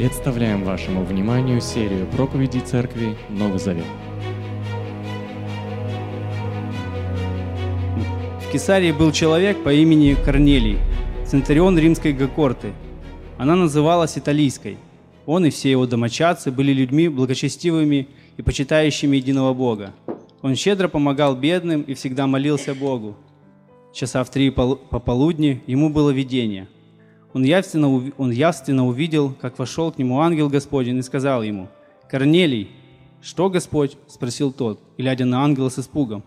Представляем вашему вниманию серию проповедей Церкви Новый Завет. В Кесарии был человек по имени Корнелий, центурион римской гокорты. Она называлась Италийской. Он и все его домочадцы были людьми благочестивыми и почитающими единого Бога. Он щедро помогал бедным и всегда молился Богу. Часа в три пополудни ему было видение – он явственно, он явственно увидел, как вошел к нему ангел Господень и сказал ему, «Корнелий!» «Что, Господь?» – спросил тот, глядя на ангела с испугом.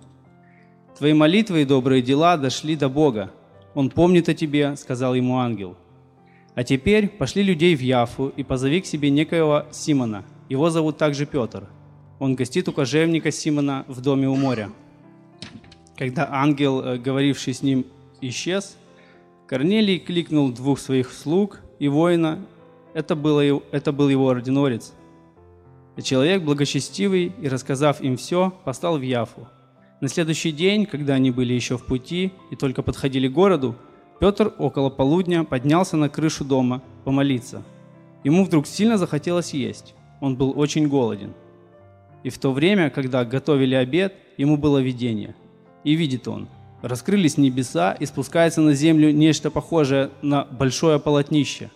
«Твои молитвы и добрые дела дошли до Бога. Он помнит о тебе», – сказал ему ангел. «А теперь пошли людей в Яфу и позови к себе некоего Симона. Его зовут также Петр. Он гостит у кожевника Симона в доме у моря». Когда ангел, э, говоривший с ним, исчез – Корнелий кликнул двух своих слуг и воина. Это, было, это был его ординорец. Человек благочестивый, и, рассказав им все, постал в Яфу. На следующий день, когда они были еще в пути и только подходили к городу, Петр около полудня поднялся на крышу дома помолиться. Ему вдруг сильно захотелось есть. Он был очень голоден. И в то время, когда готовили обед, ему было видение. И видит он – раскрылись небеса и спускается на землю нечто похожее на большое полотнище.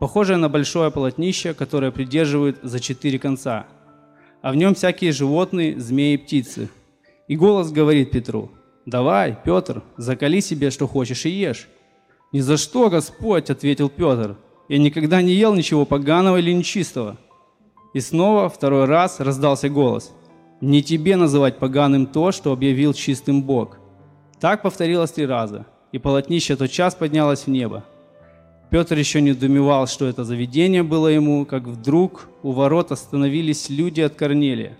Похожее на большое полотнище, которое придерживают за четыре конца. А в нем всякие животные, змеи и птицы. И голос говорит Петру, «Давай, Петр, закали себе, что хочешь, и ешь». «Ни за что, Господь!» – ответил Петр. «Я никогда не ел ничего поганого или нечистого». И снова второй раз раздался голос. «Не тебе называть поганым то, что объявил чистым Бог». Так повторилось три раза, и полотнище тот час поднялось в небо. Петр еще не думевал, что это заведение было ему, как вдруг у ворот остановились люди от Корнелия,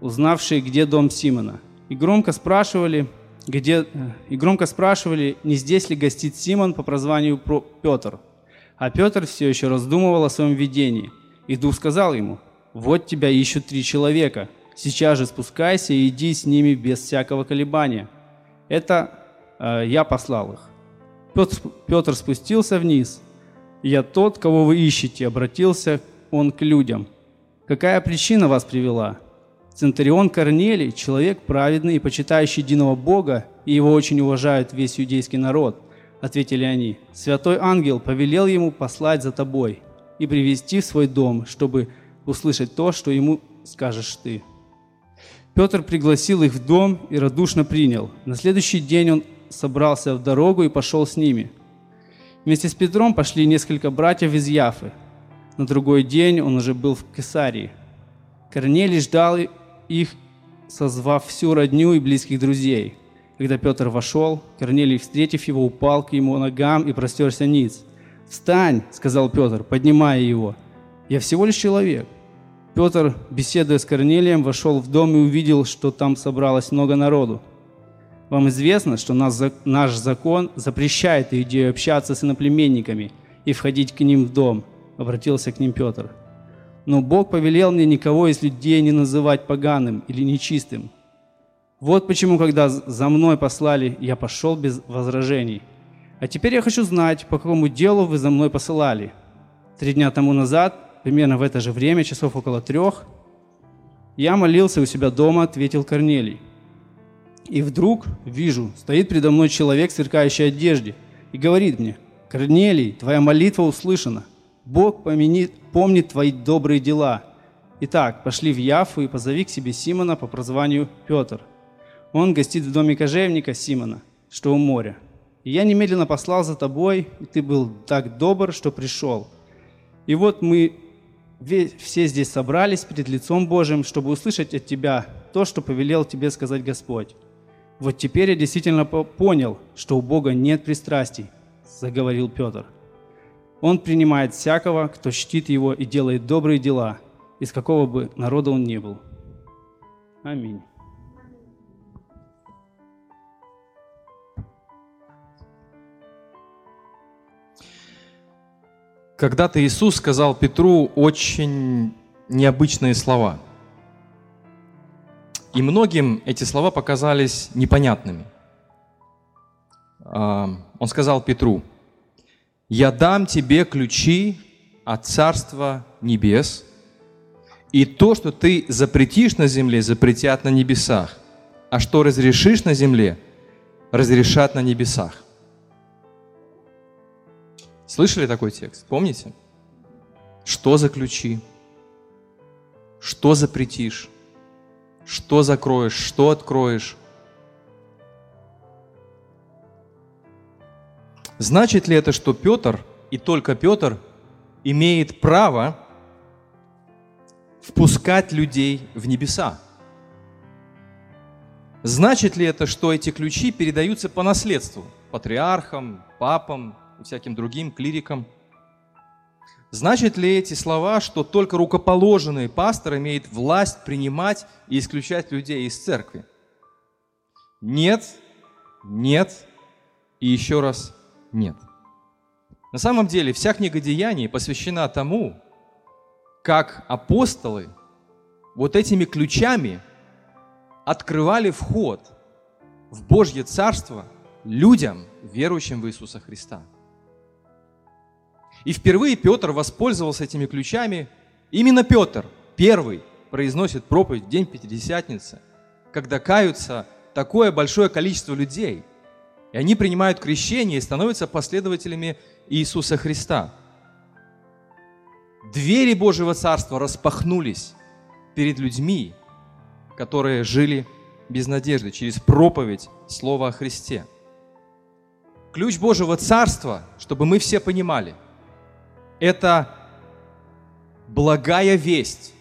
узнавшие, где дом Симона, и громко спрашивали, где, и громко спрашивали, не здесь ли гостит Симон по прозванию Петр. А Петр все еще раздумывал о своем видении, и Дух сказал ему, «Вот тебя ищут три человека, сейчас же спускайся и иди с ними без всякого колебания» это э, я послал их. Петр, Петр спустился вниз. Я тот, кого вы ищете, обратился он к людям. Какая причина вас привела? Центурион Корнелий, человек праведный и почитающий единого Бога, и его очень уважает весь иудейский народ, ответили они. Святой ангел повелел ему послать за тобой и привести в свой дом, чтобы услышать то, что ему скажешь ты. Петр пригласил их в дом и радушно принял. На следующий день он собрался в дорогу и пошел с ними. Вместе с Петром пошли несколько братьев из Яфы. На другой день он уже был в Кесарии. Корнелий ждал их, созвав всю родню и близких друзей. Когда Петр вошел, Корнелий, встретив его, упал к ему ногам и простерся ниц. «Встань!» – сказал Петр, поднимая его. «Я всего лишь человек. Петр, беседуя с Корнелием, вошел в дом и увидел, что там собралось много народу. Вам известно, что наш, закон запрещает идею общаться с иноплеменниками и входить к ним в дом, обратился к ним Петр. Но Бог повелел мне никого из людей не называть поганым или нечистым. Вот почему, когда за мной послали, я пошел без возражений. А теперь я хочу знать, по какому делу вы за мной посылали. Три дня тому назад примерно в это же время, часов около трех, я молился у себя дома, ответил Корнелий. И вдруг вижу, стоит передо мной человек в сверкающей одежде и говорит мне, «Корнелий, твоя молитва услышана. Бог помянит, помнит твои добрые дела. Итак, пошли в Яфу и позови к себе Симона по прозванию Петр. Он гостит в доме кожевника Симона, что у моря. И я немедленно послал за тобой, и ты был так добр, что пришел. И вот мы все здесь собрались перед лицом Божьим, чтобы услышать от тебя то, что повелел тебе сказать Господь. Вот теперь я действительно понял, что у Бога нет пристрастий, заговорил Петр. Он принимает всякого, кто чтит его и делает добрые дела, из какого бы народа он ни был. Аминь. Когда-то Иисус сказал Петру очень необычные слова. И многим эти слова показались непонятными. А, он сказал Петру, «Я дам тебе ключи а Царство Небес. И то, что ты запретишь на земле, запретят на небесах, а что разрешишь на земле, разрешат на небесах. Слышали такой текст? Помните? Что за ключи? Что запретишь? Что закроешь? Что откроешь? Значит ли это, что Петр, и только Петр, имеет право впускать людей в небеса? Значит ли это, что эти ключи передаются по наследству патриархам, папам и всяким другим клирикам? Значит ли эти слова, что только рукоположенный пастор имеет власть принимать и исключать людей из церкви? Нет, нет и еще раз нет. На самом деле вся книга Деяний посвящена тому, как апостолы вот этими ключами открывали вход в Божье Царство людям, верующим в Иисуса Христа. И впервые Петр воспользовался этими ключами. Именно Петр первый произносит проповедь в день Пятидесятницы, когда каются такое большое количество людей – и они принимают крещение и становятся последователями Иисуса Христа. Двери Божьего Царства распахнулись перед людьми, которые жили без надежды, через проповедь Слова о Христе. Ключ Божьего Царства, чтобы мы все понимали, это благая весть,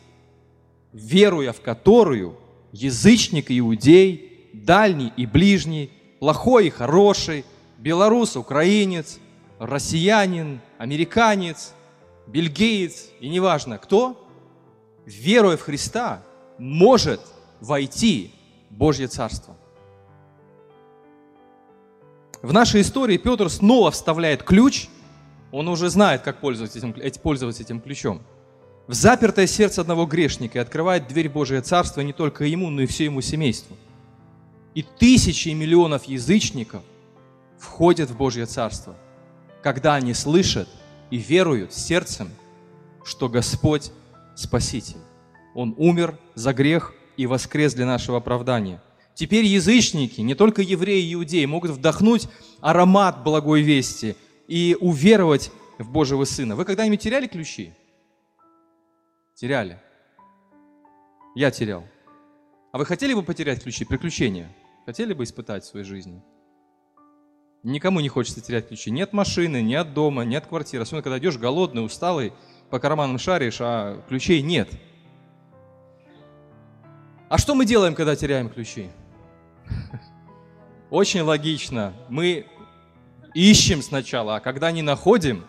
веруя в которую язычник и иудей, дальний и ближний плохой и хороший, белорус, украинец, россиянин, американец, бельгиец, и неважно кто, веруя в Христа, может войти в Божье Царство. В нашей истории Петр снова вставляет ключ, он уже знает, как пользоваться этим, ключом, в запертое сердце одного грешника и открывает дверь Божьего Царства не только ему, но и всему семейству – и тысячи миллионов язычников входят в Божье Царство, когда они слышат и веруют сердцем, что Господь Спаситель. Он умер за грех и воскрес для нашего оправдания. Теперь язычники, не только евреи и иудеи, могут вдохнуть аромат благой вести и уверовать в Божьего Сына. Вы когда-нибудь теряли ключи? Теряли. Я терял. А вы хотели бы потерять ключи? Приключения? Хотели бы испытать в своей жизни? Никому не хочется терять ключи. Нет машины, ни от дома, ни от квартиры. Особенно, когда идешь голодный, усталый, по карманам шаришь, а ключей нет. А что мы делаем, когда теряем ключи? Очень логично. Мы ищем сначала, а когда не находим,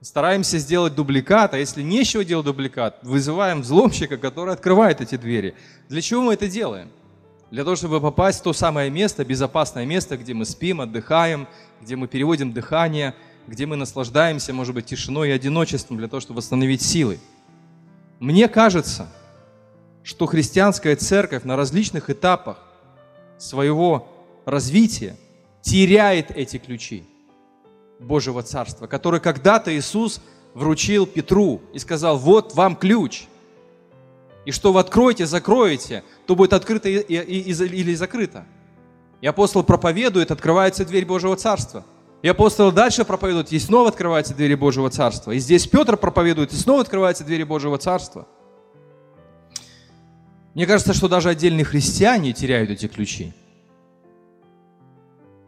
стараемся сделать дубликат, а если нечего делать дубликат, вызываем взломщика, который открывает эти двери. Для чего мы это делаем? для того, чтобы попасть в то самое место, безопасное место, где мы спим, отдыхаем, где мы переводим дыхание, где мы наслаждаемся, может быть, тишиной и одиночеством, для того, чтобы восстановить силы. Мне кажется, что христианская церковь на различных этапах своего развития теряет эти ключи Божьего Царства, которые когда-то Иисус вручил Петру и сказал, вот вам ключ. И что вы откроете, закроете, то будет открыто или закрыто. И апостол проповедует, открывается дверь Божьего Царства. И апостол дальше проповедует, и снова открываются двери Божьего Царства. И здесь Петр проповедует, и снова открываются двери Божьего Царства. Мне кажется, что даже отдельные христиане теряют эти ключи.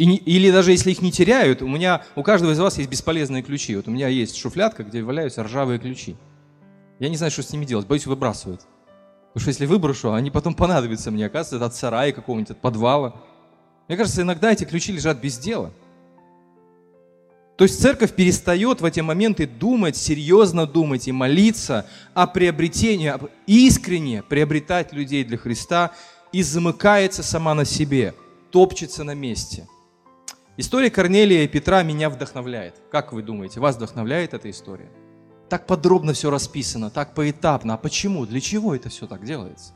И не, или даже если их не теряют, у меня, у каждого из вас есть бесполезные ключи. Вот у меня есть шуфлятка, где валяются ржавые ключи. Я не знаю, что с ними делать, боюсь выбрасывать. Потому что если выброшу, они потом понадобятся мне, оказывается, от сарая какого-нибудь, от подвала. Мне кажется, иногда эти ключи лежат без дела. То есть церковь перестает в эти моменты думать, серьезно думать и молиться о приобретении, искренне приобретать людей для Христа и замыкается сама на себе, топчется на месте. История Корнелия и Петра меня вдохновляет. Как вы думаете, вас вдохновляет эта история? так подробно все расписано, так поэтапно. А почему? Для чего это все так делается?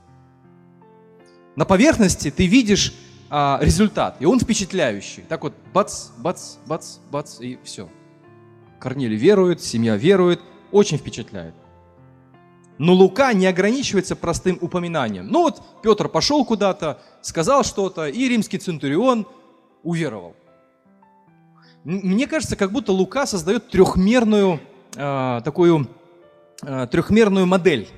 На поверхности ты видишь а, результат, и он впечатляющий. Так вот, бац, бац, бац, бац, и все. Корнелий верует, семья верует, очень впечатляет. Но Лука не ограничивается простым упоминанием. Ну вот Петр пошел куда-то, сказал что-то, и римский центурион уверовал. Мне кажется, как будто Лука создает трехмерную э, такую э, трехмерную модель.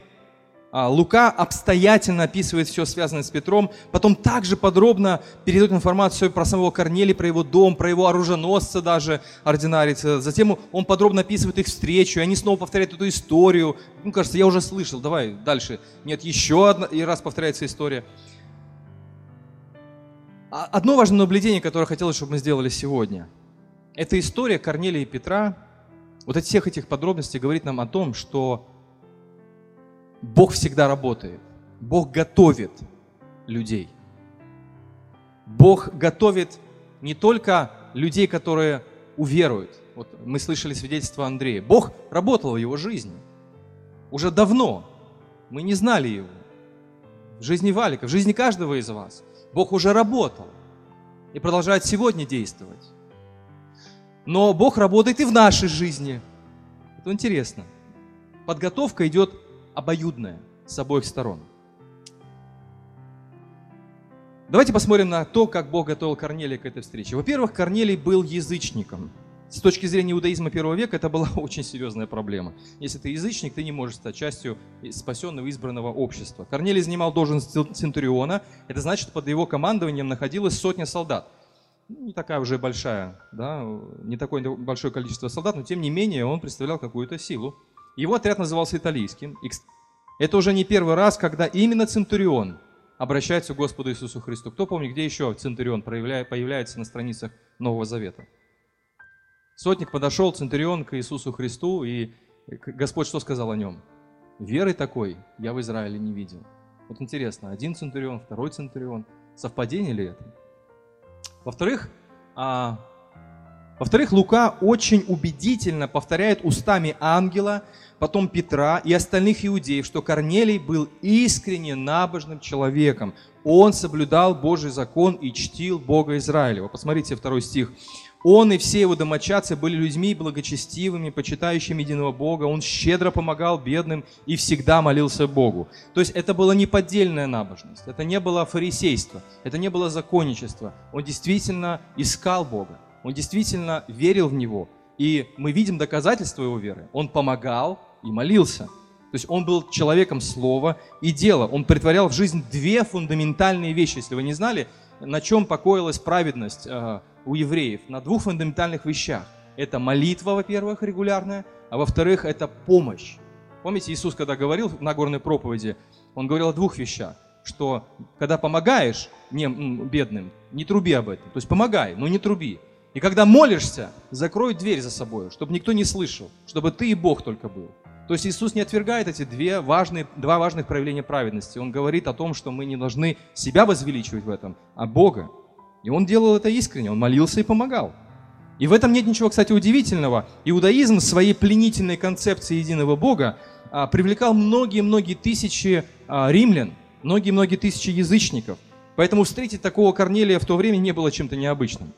А, Лука обстоятельно описывает все связанное с Петром, потом также подробно передает информацию про самого Корнелия, про его дом, про его оруженосца даже, ординарица. Затем он подробно описывает их встречу, и они снова повторяют эту историю. Ну, кажется, я уже слышал, давай дальше. Нет, еще одна, и раз повторяется история. А, одно важное наблюдение, которое хотелось, чтобы мы сделали сегодня – эта история Корнелия и Петра, вот от всех этих подробностей говорит нам о том, что Бог всегда работает. Бог готовит людей. Бог готовит не только людей, которые уверуют. Вот мы слышали свидетельство Андрея. Бог работал в его жизни. Уже давно. Мы не знали его. В жизни Валика, в жизни каждого из вас. Бог уже работал и продолжает сегодня действовать. Но Бог работает и в нашей жизни. Это интересно. Подготовка идет обоюдная с обоих сторон. Давайте посмотрим на то, как Бог готовил Корнелия к этой встрече. Во-первых, Корнелий был язычником. С точки зрения иудаизма первого века это была очень серьезная проблема. Если ты язычник, ты не можешь стать частью спасенного избранного общества. Корнелий занимал должность центуриона. Это значит, под его командованием находилась сотня солдат не такая уже большая, да, не такое большое количество солдат, но тем не менее он представлял какую-то силу. Его отряд назывался италийским. Это уже не первый раз, когда именно Центурион обращается к Господу Иисусу Христу. Кто помнит, где еще Центурион появляется на страницах Нового Завета? Сотник подошел, Центурион, к Иисусу Христу, и Господь что сказал о нем? Веры такой я в Израиле не видел. Вот интересно, один Центурион, второй Центурион. Совпадение ли это? Во-вторых, а, во-вторых, Лука очень убедительно повторяет устами ангела, потом Петра и остальных иудеев, что Корнелий был искренне набожным человеком. Он соблюдал Божий закон и чтил Бога Израилева. Посмотрите второй стих. Он и все его домочадцы были людьми благочестивыми, почитающими единого Бога. Он щедро помогал бедным и всегда молился Богу. То есть это была не поддельная набожность, это не было фарисейство, это не было законничество. Он действительно искал Бога, он действительно верил в Него. И мы видим доказательства его веры. Он помогал и молился. То есть он был человеком слова и дела. Он притворял в жизнь две фундаментальные вещи. Если вы не знали, на чем покоилась праведность э, у евреев на двух фундаментальных вещах. Это молитва, во-первых, регулярная, а во-вторых, это помощь. Помните, Иисус, когда говорил на горной проповеди, Он говорил о двух вещах, что когда помогаешь не, бедным, не труби об этом. То есть помогай, но не труби. И когда молишься, закрой дверь за собой, чтобы никто не слышал, чтобы ты и Бог только был. То есть Иисус не отвергает эти две важные, два важных проявления праведности. Он говорит о том, что мы не должны себя возвеличивать в этом, а Бога. И он делал это искренне, он молился и помогал. И в этом нет ничего, кстати, удивительного. Иудаизм своей пленительной концепцией единого Бога а, привлекал многие-многие тысячи а, римлян, многие-многие тысячи язычников. Поэтому встретить такого Корнелия в то время не было чем-то необычным.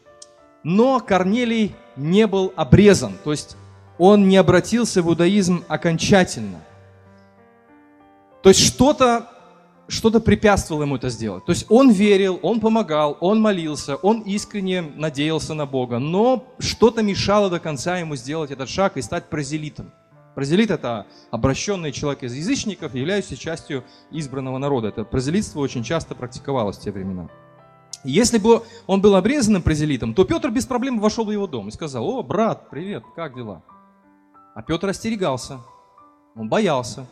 Но Корнелий не был обрезан, то есть он не обратился в иудаизм окончательно. То есть что-то что-то препятствовало ему это сделать. То есть он верил, он помогал, он молился, он искренне надеялся на Бога, но что-то мешало до конца ему сделать этот шаг и стать прозелитом. Прозелит – это обращенный человек из язычников, являющийся частью избранного народа. Это прозелитство очень часто практиковалось в те времена. Если бы он был обрезанным прозелитом, то Петр без проблем вошел в его дом и сказал, «О, брат, привет, как дела?» А Петр остерегался, он боялся,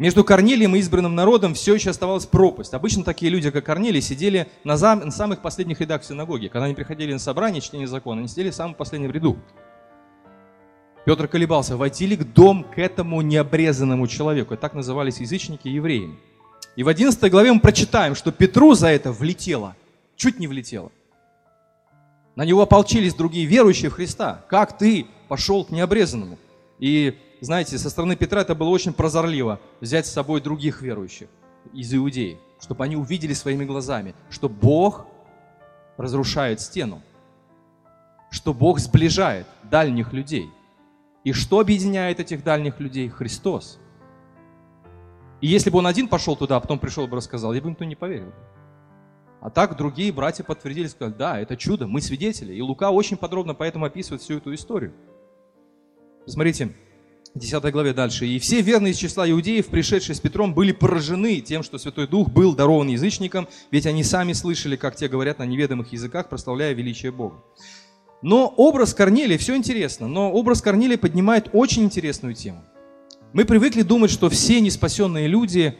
между Корнелием и избранным народом все еще оставалась пропасть. Обычно такие люди, как Корнелий, сидели на, зам, на самых последних рядах синагоги. Когда они приходили на собрание чтение закона, они сидели в самом последнем ряду. Петр колебался, войти ли к дом к этому необрезанному человеку. Так назывались язычники евреи. И в 11 главе мы прочитаем, что Петру за это влетело. Чуть не влетело. На него ополчились другие верующие в Христа. Как ты пошел к необрезанному? И знаете, со стороны Петра это было очень прозорливо, взять с собой других верующих из Иудеи, чтобы они увидели своими глазами, что Бог разрушает стену, что Бог сближает дальних людей. И что объединяет этих дальних людей? Христос. И если бы он один пошел туда, а потом пришел бы рассказал, я бы никто не поверил. А так другие братья подтвердили, сказали, да, это чудо, мы свидетели. И Лука очень подробно поэтому описывает всю эту историю. Смотрите, 10 главе дальше. «И все верные из числа иудеев, пришедшие с Петром, были поражены тем, что Святой Дух был дарован язычникам, ведь они сами слышали, как те говорят на неведомых языках, прославляя величие Бога». Но образ Корнелия, все интересно, но образ Корнелия поднимает очень интересную тему. Мы привыкли думать, что все неспасенные люди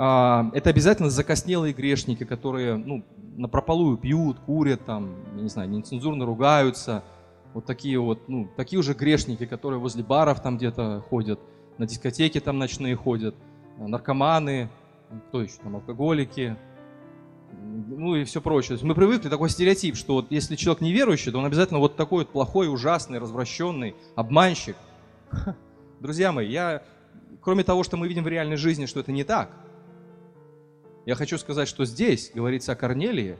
а, это обязательно закоснелые грешники, которые ну, на прополую пьют, курят, там, не знаю, нецензурно ругаются. Вот такие вот, ну, такие уже грешники, которые возле баров там где-то ходят, на дискотеки там ночные ходят, наркоманы, кто еще там, алкоголики, ну и все прочее. То есть мы привыкли такой стереотип, что вот если человек неверующий, то он обязательно вот такой вот плохой, ужасный, развращенный, обманщик. Друзья мои, я, кроме того, что мы видим в реальной жизни, что это не так, я хочу сказать, что здесь говорится о Корнелии,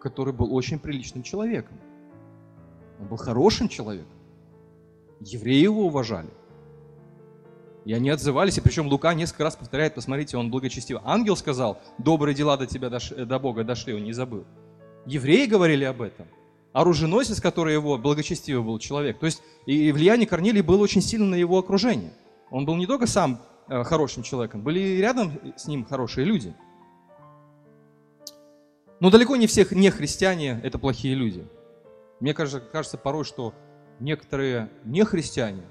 который был очень приличным человеком. Он был хорошим человеком. Евреи его уважали. И они отзывались, и причем Лука несколько раз повторяет, посмотрите, он благочестив. Ангел сказал, добрые дела до тебя, дошли, до Бога дошли, он не забыл. Евреи говорили об этом. Оруженосец, который его благочестивый был человек. То есть и влияние Корнелии было очень сильно на его окружение. Он был не только сам э, хорошим человеком, были рядом с ним хорошие люди – но далеко не всех не христиане это плохие люди. Мне кажется, кажется порой, что некоторые не христиане,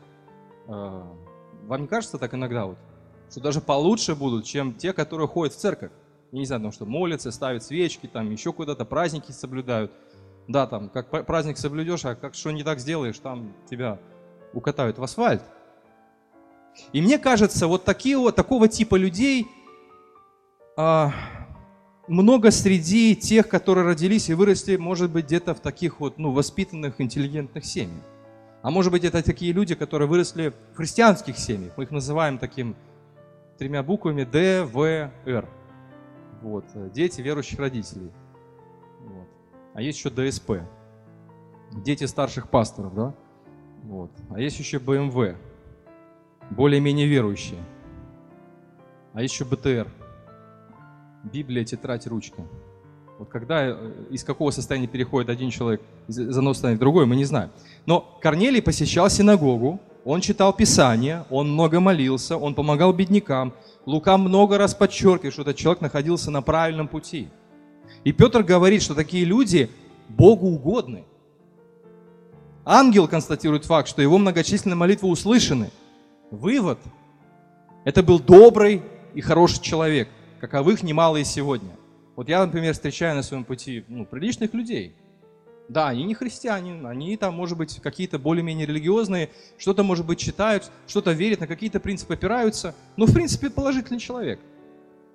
э, вам не кажется так иногда вот, что даже получше будут, чем те, которые ходят в церковь. Я не знаю, потому что молятся, ставят свечки, там еще куда-то праздники соблюдают. Да, там, как праздник соблюдешь, а как что не так сделаешь, там тебя укатают в асфальт. И мне кажется, вот такие вот, такого типа людей, а, много среди тех, которые родились и выросли, может быть, где-то в таких вот, ну, воспитанных, интеллигентных семьях. А может быть, это такие люди, которые выросли в христианских семьях. Мы их называем таким тремя буквами Д, В, Р. Вот. Дети верующих родителей. Вот. А есть еще ДСП. Дети старших пасторов, да? Вот. А есть еще БМВ. Более-менее верующие. А еще БТР. Библия, тетрадь, ручка. Вот когда, э, из какого состояния переходит один человек из одного состояния в другое, мы не знаем. Но Корнелий посещал синагогу, он читал Писание, он много молился, он помогал беднякам. Лука много раз подчеркивает, что этот человек находился на правильном пути. И Петр говорит, что такие люди Богу угодны. Ангел констатирует факт, что его многочисленные молитвы услышаны. Вывод – это был добрый и хороший человек каковых немало и сегодня. Вот я, например, встречаю на своем пути ну, приличных людей. Да, они не христиане, они там, может быть, какие-то более-менее религиозные, что-то, может быть, читают, что-то верят, на какие-то принципы опираются. Но, в принципе, положительный человек.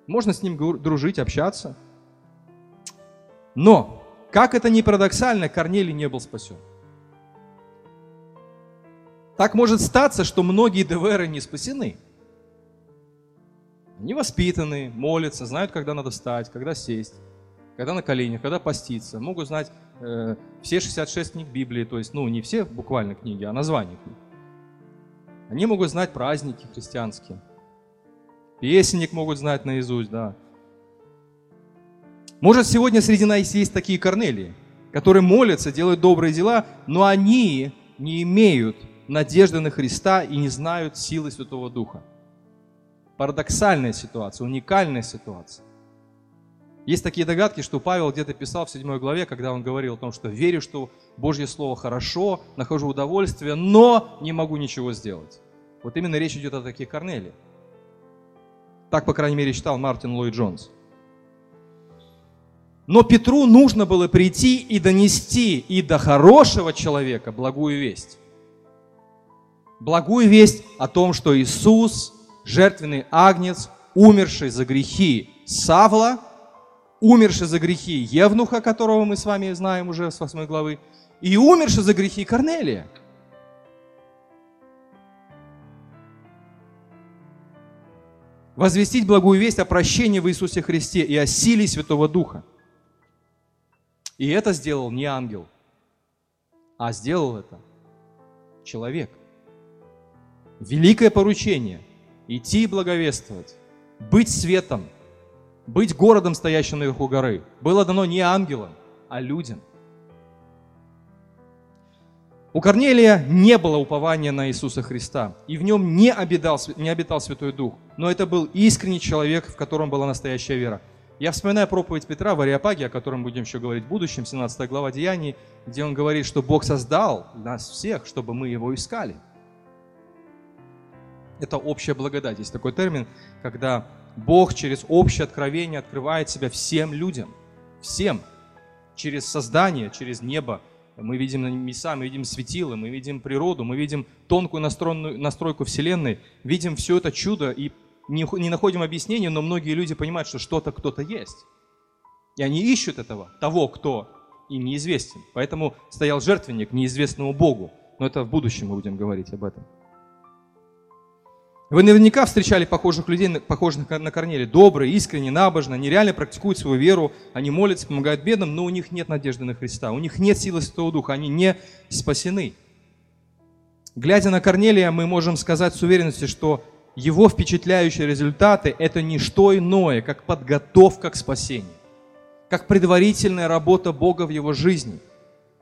Можно с ним дружить, общаться. Но, как это ни парадоксально, Корнелий не был спасен. Так может статься, что многие ДВРы не спасены – они воспитаны, молятся, знают, когда надо встать, когда сесть, когда на коленях, когда поститься. Могут знать э, все 66 книг Библии, то есть, ну, не все буквально книги, а названия книг. Они могут знать праздники христианские. Песенник могут знать наизусть, да. Может, сегодня среди нас есть такие Корнелии, которые молятся, делают добрые дела, но они не имеют надежды на Христа и не знают силы Святого Духа парадоксальная ситуация, уникальная ситуация. Есть такие догадки, что Павел где-то писал в 7 главе, когда он говорил о том, что верю, что Божье Слово хорошо, нахожу удовольствие, но не могу ничего сделать. Вот именно речь идет о таких Корнелиях. Так, по крайней мере, читал Мартин Ллойд Джонс. Но Петру нужно было прийти и донести и до хорошего человека благую весть. Благую весть о том, что Иисус жертвенный агнец, умерший за грехи Савла, умерший за грехи Евнуха, которого мы с вами знаем уже с 8 главы, и умерший за грехи Корнелия. Возвестить благую весть о прощении в Иисусе Христе и о силе Святого Духа. И это сделал не ангел, а сделал это человек. великое поручение – идти и благовествовать, быть светом, быть городом, стоящим наверху горы, было дано не ангелам, а людям. У Корнелия не было упования на Иисуса Христа, и в нем не обитал, не обитал Святой Дух, но это был искренний человек, в котором была настоящая вера. Я вспоминаю проповедь Петра в Ариапаге, о котором будем еще говорить в будущем, 17 глава Деяний, где он говорит, что Бог создал нас всех, чтобы мы Его искали. Это общая благодать. Есть такой термин, когда Бог через общее откровение открывает себя всем людям. Всем. Через создание, через небо. Мы видим небеса, мы видим светило, мы видим природу, мы видим тонкую настройку Вселенной, видим все это чудо и не, не находим объяснения, но многие люди понимают, что что-то кто-то есть. И они ищут этого, того, кто им неизвестен. Поэтому стоял жертвенник неизвестному Богу. Но это в будущем мы будем говорить об этом. Вы наверняка встречали похожих людей, похожих на Корнелия. Добрые, искренне, набожно, они реально практикуют свою веру, они молятся, помогают бедным, но у них нет надежды на Христа, у них нет силы Святого Духа, они не спасены. Глядя на Корнелия, мы можем сказать с уверенностью, что его впечатляющие результаты – это не что иное, как подготовка к спасению, как предварительная работа Бога в его жизни.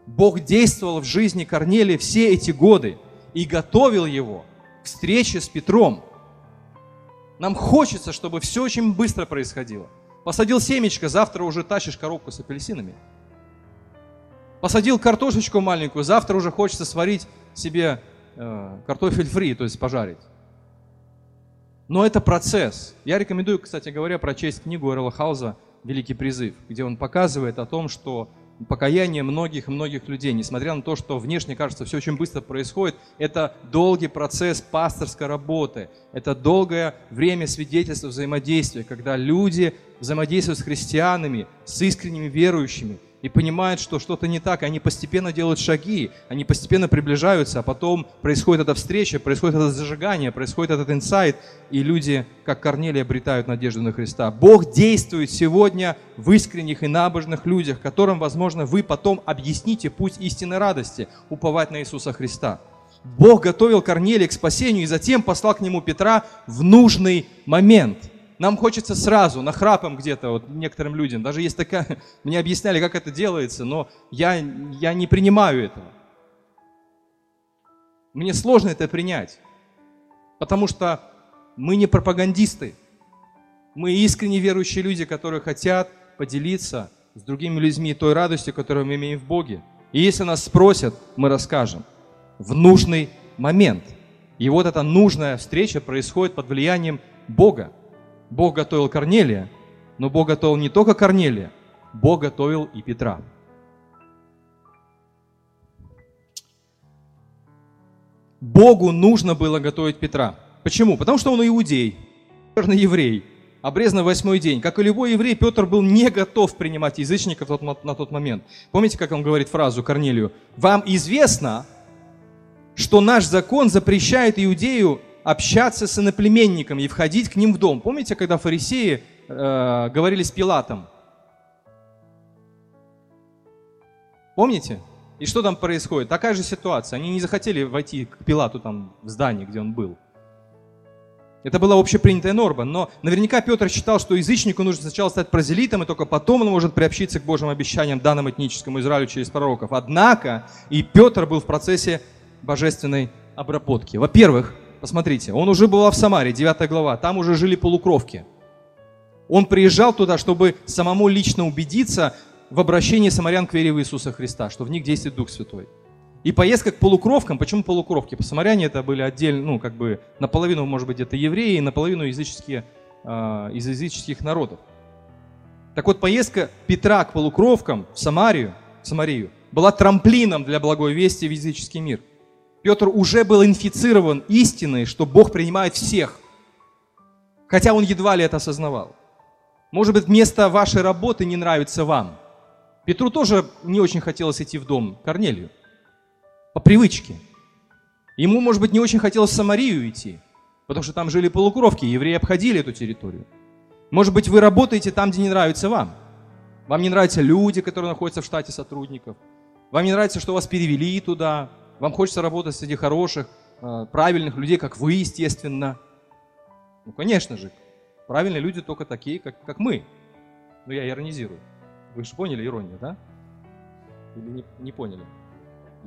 Бог действовал в жизни Корнелия все эти годы и готовил его – к с Петром. Нам хочется, чтобы все очень быстро происходило. Посадил семечко, завтра уже тащишь коробку с апельсинами. Посадил картошечку маленькую, завтра уже хочется сварить себе э, картофель фри, то есть пожарить. Но это процесс. Я рекомендую, кстати говоря, прочесть книгу Эрла Хауза «Великий призыв», где он показывает о том, что покаяние многих-многих людей, несмотря на то, что внешне кажется все очень быстро происходит, это долгий процесс пасторской работы, это долгое время свидетельства взаимодействия, когда люди взаимодействуют с христианами, с искренними верующими – и понимают, что что-то не так, и они постепенно делают шаги, они постепенно приближаются, а потом происходит эта встреча, происходит это зажигание, происходит этот инсайт, и люди, как Корнелий, обретают надежду на Христа. Бог действует сегодня в искренних и набожных людях, которым, возможно, вы потом объясните путь истинной радости, уповать на Иисуса Христа. Бог готовил Корнелия к спасению и затем послал к нему Петра в нужный момент – нам хочется сразу, нахрапом где-то, вот некоторым людям. Даже есть такая, мне объясняли, как это делается, но я, я не принимаю этого. Мне сложно это принять, потому что мы не пропагандисты. Мы искренне верующие люди, которые хотят поделиться с другими людьми той радостью, которую мы имеем в Боге. И если нас спросят, мы расскажем в нужный момент. И вот эта нужная встреча происходит под влиянием Бога. Бог готовил Корнелия, но Бог готовил не только Корнелия, Бог готовил и Петра. Богу нужно было готовить Петра. Почему? Потому что он иудей, верно еврей, обрезан в восьмой день. Как и любой еврей, Петр был не готов принимать язычников на тот момент. Помните, как он говорит фразу Корнелию? «Вам известно, что наш закон запрещает иудею общаться с иноплеменниками и входить к ним в дом. Помните, когда фарисеи э, говорили с Пилатом? Помните? И что там происходит? Такая же ситуация. Они не захотели войти к Пилату там в здание, где он был. Это была общепринятая норма. Но наверняка Петр считал, что язычнику нужно сначала стать прозелитом, и только потом он может приобщиться к Божьим обещаниям данным этническому Израилю через пророков. Однако и Петр был в процессе божественной обработки. Во-первых, Посмотрите, он уже был в Самаре, 9 глава, там уже жили полукровки. Он приезжал туда, чтобы самому лично убедиться в обращении самарян к вере в Иисуса Христа, что в них действует Дух Святой. И поездка к полукровкам, почему полукровки? По самаряне это были отдельно, ну, как бы наполовину, может быть, это евреи, наполовину языческие, э, из языческих народов. Так вот, поездка Петра к полукровкам в Самарию, в Самарию была трамплином для благой вести в языческий мир – Петр уже был инфицирован истиной, что Бог принимает всех, хотя он едва ли это осознавал. Может быть, место вашей работы не нравится вам. Петру тоже не очень хотелось идти в дом Корнелию. По привычке. Ему, может быть, не очень хотелось в Самарию идти, потому что там жили полукровки, евреи обходили эту территорию. Может быть, вы работаете там, где не нравится вам. Вам не нравятся люди, которые находятся в штате сотрудников. Вам не нравится, что вас перевели туда, вам хочется работать среди хороших, э, правильных людей, как вы, естественно. Ну, конечно же, правильные люди только такие, как, как мы. Ну, я иронизирую. Вы же поняли иронию, да? Или не, не поняли?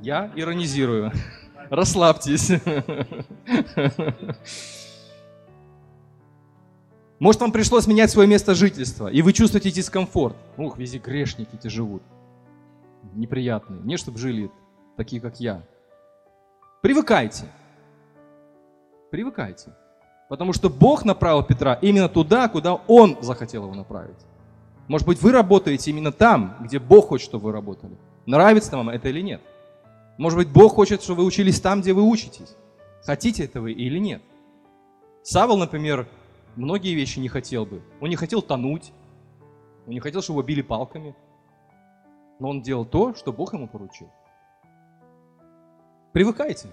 Я иронизирую. Расслабьтесь. Может, вам пришлось менять свое место жительства, и вы чувствуете дискомфорт. Ух, везде грешники эти живут. Неприятные. Не, чтобы жили такие, как я. Привыкайте. Привыкайте. Потому что Бог направил Петра именно туда, куда Он захотел его направить. Может быть, вы работаете именно там, где Бог хочет, чтобы вы работали. Нравится вам это или нет? Может быть, Бог хочет, чтобы вы учились там, где вы учитесь. Хотите этого или нет? Савол, например, многие вещи не хотел бы. Он не хотел тонуть, он не хотел, чтобы его били палками. Но он делал то, что Бог ему поручил. Привыкайте.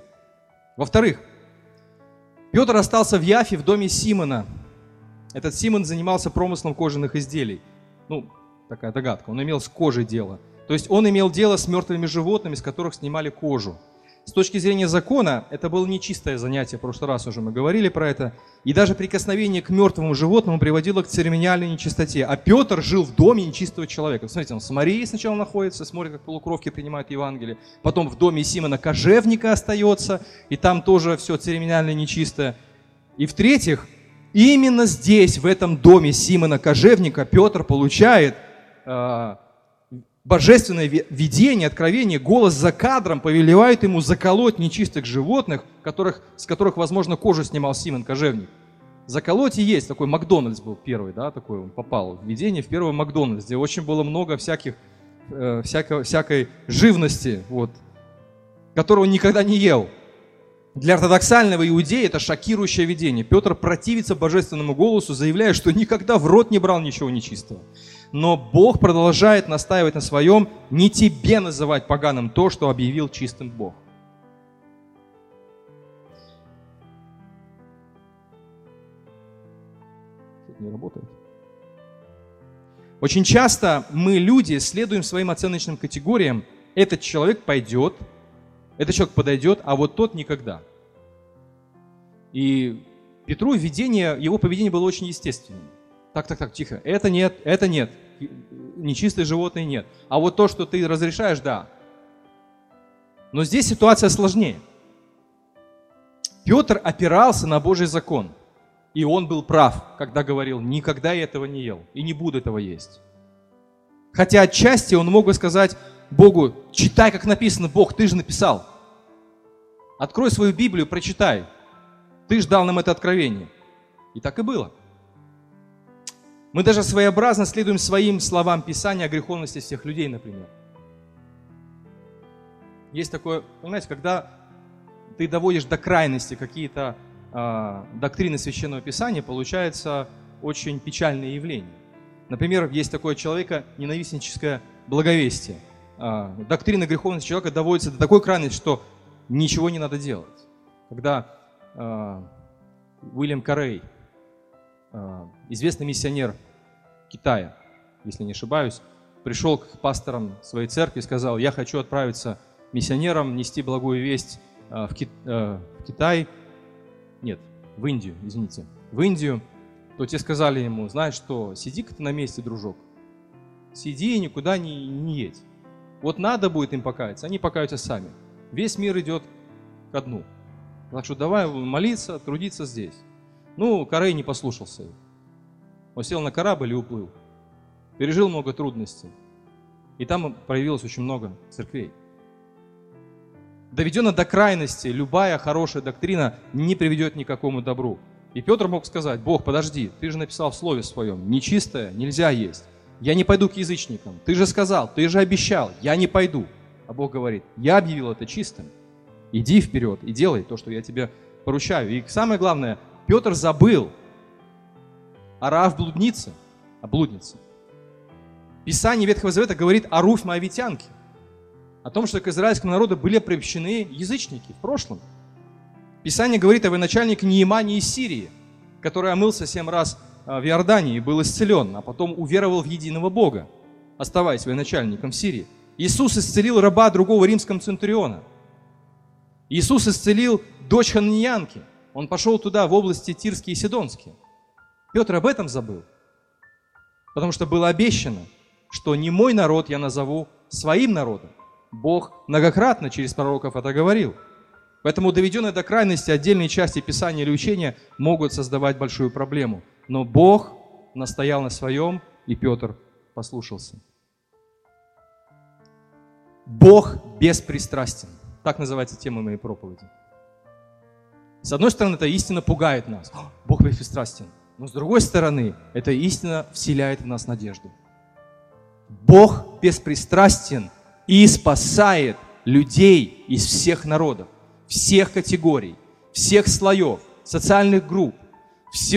Во-вторых, Петр остался в Яфе в доме Симона. Этот Симон занимался промыслом кожаных изделий. Ну, такая догадка. Он имел с кожей дело. То есть он имел дело с мертвыми животными, с которых снимали кожу. С точки зрения закона, это было нечистое занятие, в прошлый раз уже мы говорили про это. И даже прикосновение к мертвому животному приводило к церемониальной нечистоте. А Петр жил в доме нечистого человека. Смотрите, он в Самарии сначала находится, смотрит, как полукровки принимают Евангелие. Потом в доме Симона Кожевника остается, и там тоже все церемониально нечистое. И в-третьих, именно здесь, в этом доме Симона Кожевника, Петр получает э, божественное видение, откровение, голос за кадром повелевает ему заколоть нечистых животных, которых, с которых, возможно, кожу снимал Симон Кожевник. Заколоть и есть. Такой Макдональдс был первый, да, такой он попал в видение в первый Макдональдс, где очень было много всяких, э, всякой, всякой живности, вот, которую он никогда не ел. Для ортодоксального иудея это шокирующее видение. Петр противится божественному голосу, заявляя, что никогда в рот не брал ничего нечистого но Бог продолжает настаивать на своем, не тебе называть поганым то, что объявил чистым Бог. Не работает. Очень часто мы, люди, следуем своим оценочным категориям. Этот человек пойдет, этот человек подойдет, а вот тот никогда. И Петру видение, его поведение было очень естественным. Так, так, так, тихо. Это нет, это нет нечистые животные нет. А вот то, что ты разрешаешь, да. Но здесь ситуация сложнее. Петр опирался на Божий закон. И он был прав, когда говорил, никогда я этого не ел и не буду этого есть. Хотя отчасти он мог бы сказать Богу, читай, как написано, Бог, ты же написал. Открой свою Библию, прочитай. Ты же дал нам это откровение. И так и было. Мы даже своеобразно следуем своим словам Писания о греховности всех людей, например. Есть такое, понимаете, когда ты доводишь до крайности какие-то э, доктрины Священного Писания, получается очень печальное явление. Например, есть такое человека ненавистническое благовестие. Э, доктрина греховности человека доводится до такой крайности, что ничего не надо делать. Когда э, Уильям Карей, известный миссионер Китая, если не ошибаюсь, пришел к пасторам своей церкви и сказал, я хочу отправиться миссионером, нести благую весть э, в, Ки э, в Китай, нет, в Индию, извините, в Индию, то те сказали ему, знаешь что, сиди-ка ты на месте, дружок, сиди и никуда не, не едь. Вот надо будет им покаяться, они покаются сами. Весь мир идет ко дну. Так что давай молиться, трудиться здесь. Ну, Корей не послушался. Он сел на корабль и уплыл. Пережил много трудностей. И там проявилось очень много церквей. Доведена до крайности, любая хорошая доктрина не приведет ни к какому добру. И Петр мог сказать, Бог, подожди, ты же написал в слове своем, нечистое нельзя есть. Я не пойду к язычникам. Ты же сказал, ты же обещал, я не пойду. А Бог говорит, я объявил это чистым. Иди вперед и делай то, что я тебе поручаю. И самое главное, Петр забыл о Раав блуднице, о блуднице. Писание Ветхого Завета говорит о Руфь Моавитянке, о том, что к израильскому народу были приобщены язычники в прошлом. Писание говорит о военачальнике Неемане из Сирии, который омылся семь раз а, в Иордании и был исцелен, а потом уверовал в единого Бога, оставаясь военачальником в Сирии. Иисус исцелил раба другого римского центуриона. Иисус исцелил дочь Хананьянки. Он пошел туда, в области Тирские и Сидонские. Петр об этом забыл. Потому что было обещано, что не мой народ я назову своим народом. Бог многократно через пророков это говорил. Поэтому доведенные до крайности отдельные части Писания или учения могут создавать большую проблему. Но Бог настоял на своем, и Петр послушался. Бог беспристрастен. Так называется тема моей проповеди. С одной стороны, эта истина пугает нас. Бог беспристрастен. Но с другой стороны, эта истина вселяет в нас надежду. Бог беспристрастен и спасает людей из всех народов, всех категорий, всех слоев, социальных групп,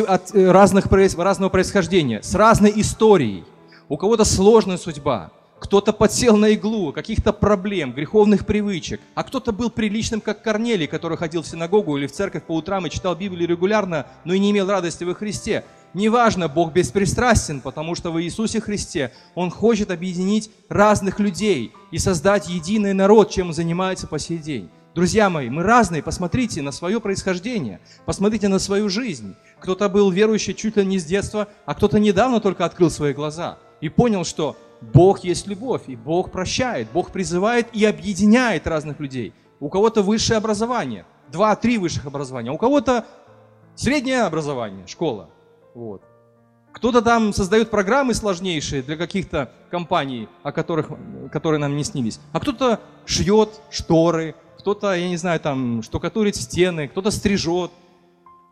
от э, разных, разного происхождения, с разной историей. У кого-то сложная судьба, кто-то подсел на иглу каких-то проблем, греховных привычек, а кто-то был приличным, как Корнелий, который ходил в синагогу или в церковь по утрам и читал Библию регулярно, но и не имел радости во Христе. Неважно, Бог беспристрастен, потому что в Иисусе Христе Он хочет объединить разных людей и создать единый народ, чем Он занимается по сей день. Друзья мои, мы разные, посмотрите на свое происхождение, посмотрите на свою жизнь. Кто-то был верующий чуть ли не с детства, а кто-то недавно только открыл свои глаза и понял, что Бог есть любовь, и Бог прощает, Бог призывает и объединяет разных людей. У кого-то высшее образование, два-три высших образования, у кого-то среднее образование, школа. Вот. Кто-то там создает программы сложнейшие для каких-то компаний, о которых, которые нам не снились. А кто-то шьет шторы, кто-то, я не знаю, там штукатурит стены, кто-то стрижет.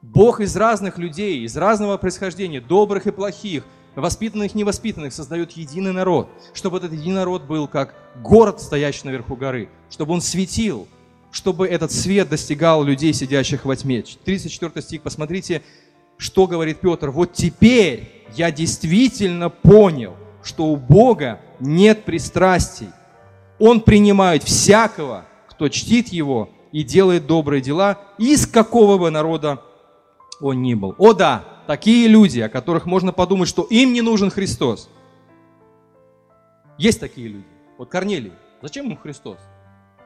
Бог из разных людей, из разного происхождения, добрых и плохих, воспитанных невоспитанных, создает единый народ, чтобы этот единый народ был как город, стоящий наверху горы, чтобы он светил, чтобы этот свет достигал людей, сидящих во тьме. 34 стих, посмотрите, что говорит Петр. Вот теперь я действительно понял, что у Бога нет пристрастий. Он принимает всякого, кто чтит Его и делает добрые дела, из какого бы народа он ни был. О да, такие люди, о которых можно подумать, что им не нужен Христос. Есть такие люди. Вот Корнелий. Зачем ему Христос?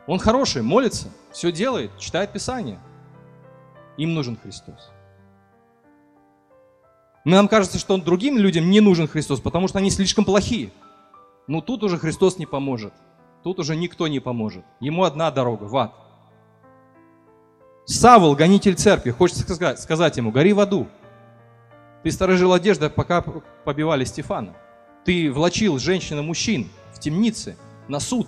Он хороший, молится, все делает, читает Писание. Им нужен Христос. Нам кажется, что другим людям не нужен Христос, потому что они слишком плохие. Но тут уже Христос не поможет. Тут уже никто не поможет. Ему одна дорога в ад. Савол, гонитель церкви, хочется сказать, сказать ему, гори в аду. Ты сторожил одежду, пока побивали Стефана. Ты влачил женщин и мужчин в темнице, на суд.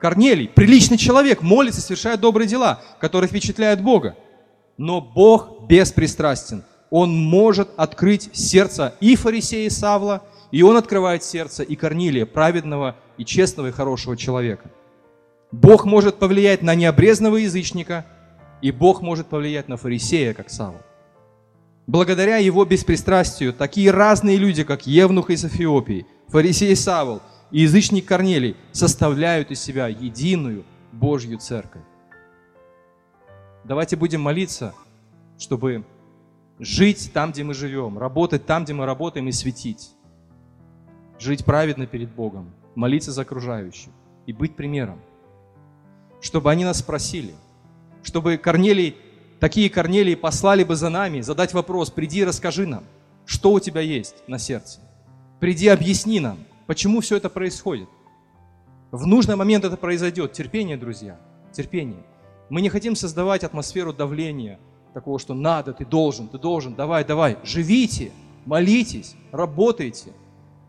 Корнелий, приличный человек, молится, совершает добрые дела, которые впечатляют Бога. Но Бог беспристрастен. Он может открыть сердце и фарисея Савла, и он открывает сердце и Корнилия, праведного и честного и хорошего человека. Бог может повлиять на необрезанного язычника, и Бог может повлиять на фарисея, как Савл. Благодаря его беспристрастию такие разные люди, как Евнух из Эфиопии, фарисей Савл и язычник Корнелий, составляют из себя единую Божью церковь. Давайте будем молиться, чтобы жить там, где мы живем, работать там, где мы работаем и светить. Жить праведно перед Богом, молиться за окружающих и быть примером. Чтобы они нас спросили, чтобы Корнелий такие Корнелии послали бы за нами, задать вопрос, приди и расскажи нам, что у тебя есть на сердце. Приди, объясни нам, почему все это происходит. В нужный момент это произойдет. Терпение, друзья, терпение. Мы не хотим создавать атмосферу давления, такого, что надо, ты должен, ты должен, давай, давай. Живите, молитесь, работайте,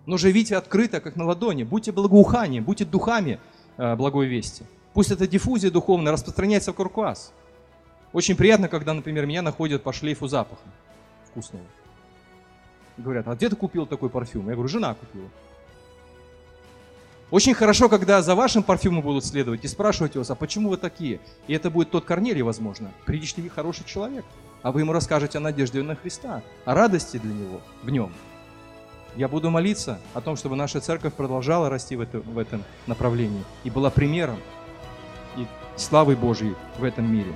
но живите открыто, как на ладони. Будьте благоуханием, будьте духами э, благой вести. Пусть эта диффузия духовная распространяется вокруг вас. Очень приятно, когда, например, меня находят по шлейфу запаха вкусного. Говорят, а где ты купил такой парфюм? Я говорю, жена купила. Очень хорошо, когда за вашим парфюмом будут следовать и спрашивать вас, а почему вы такие? И это будет тот Корнелий, возможно, приличный хороший человек. А вы ему расскажете о надежде на Христа, о радости для него, в нем. Я буду молиться о том, чтобы наша церковь продолжала расти в, это, в этом направлении и была примером и славой Божьей в этом мире.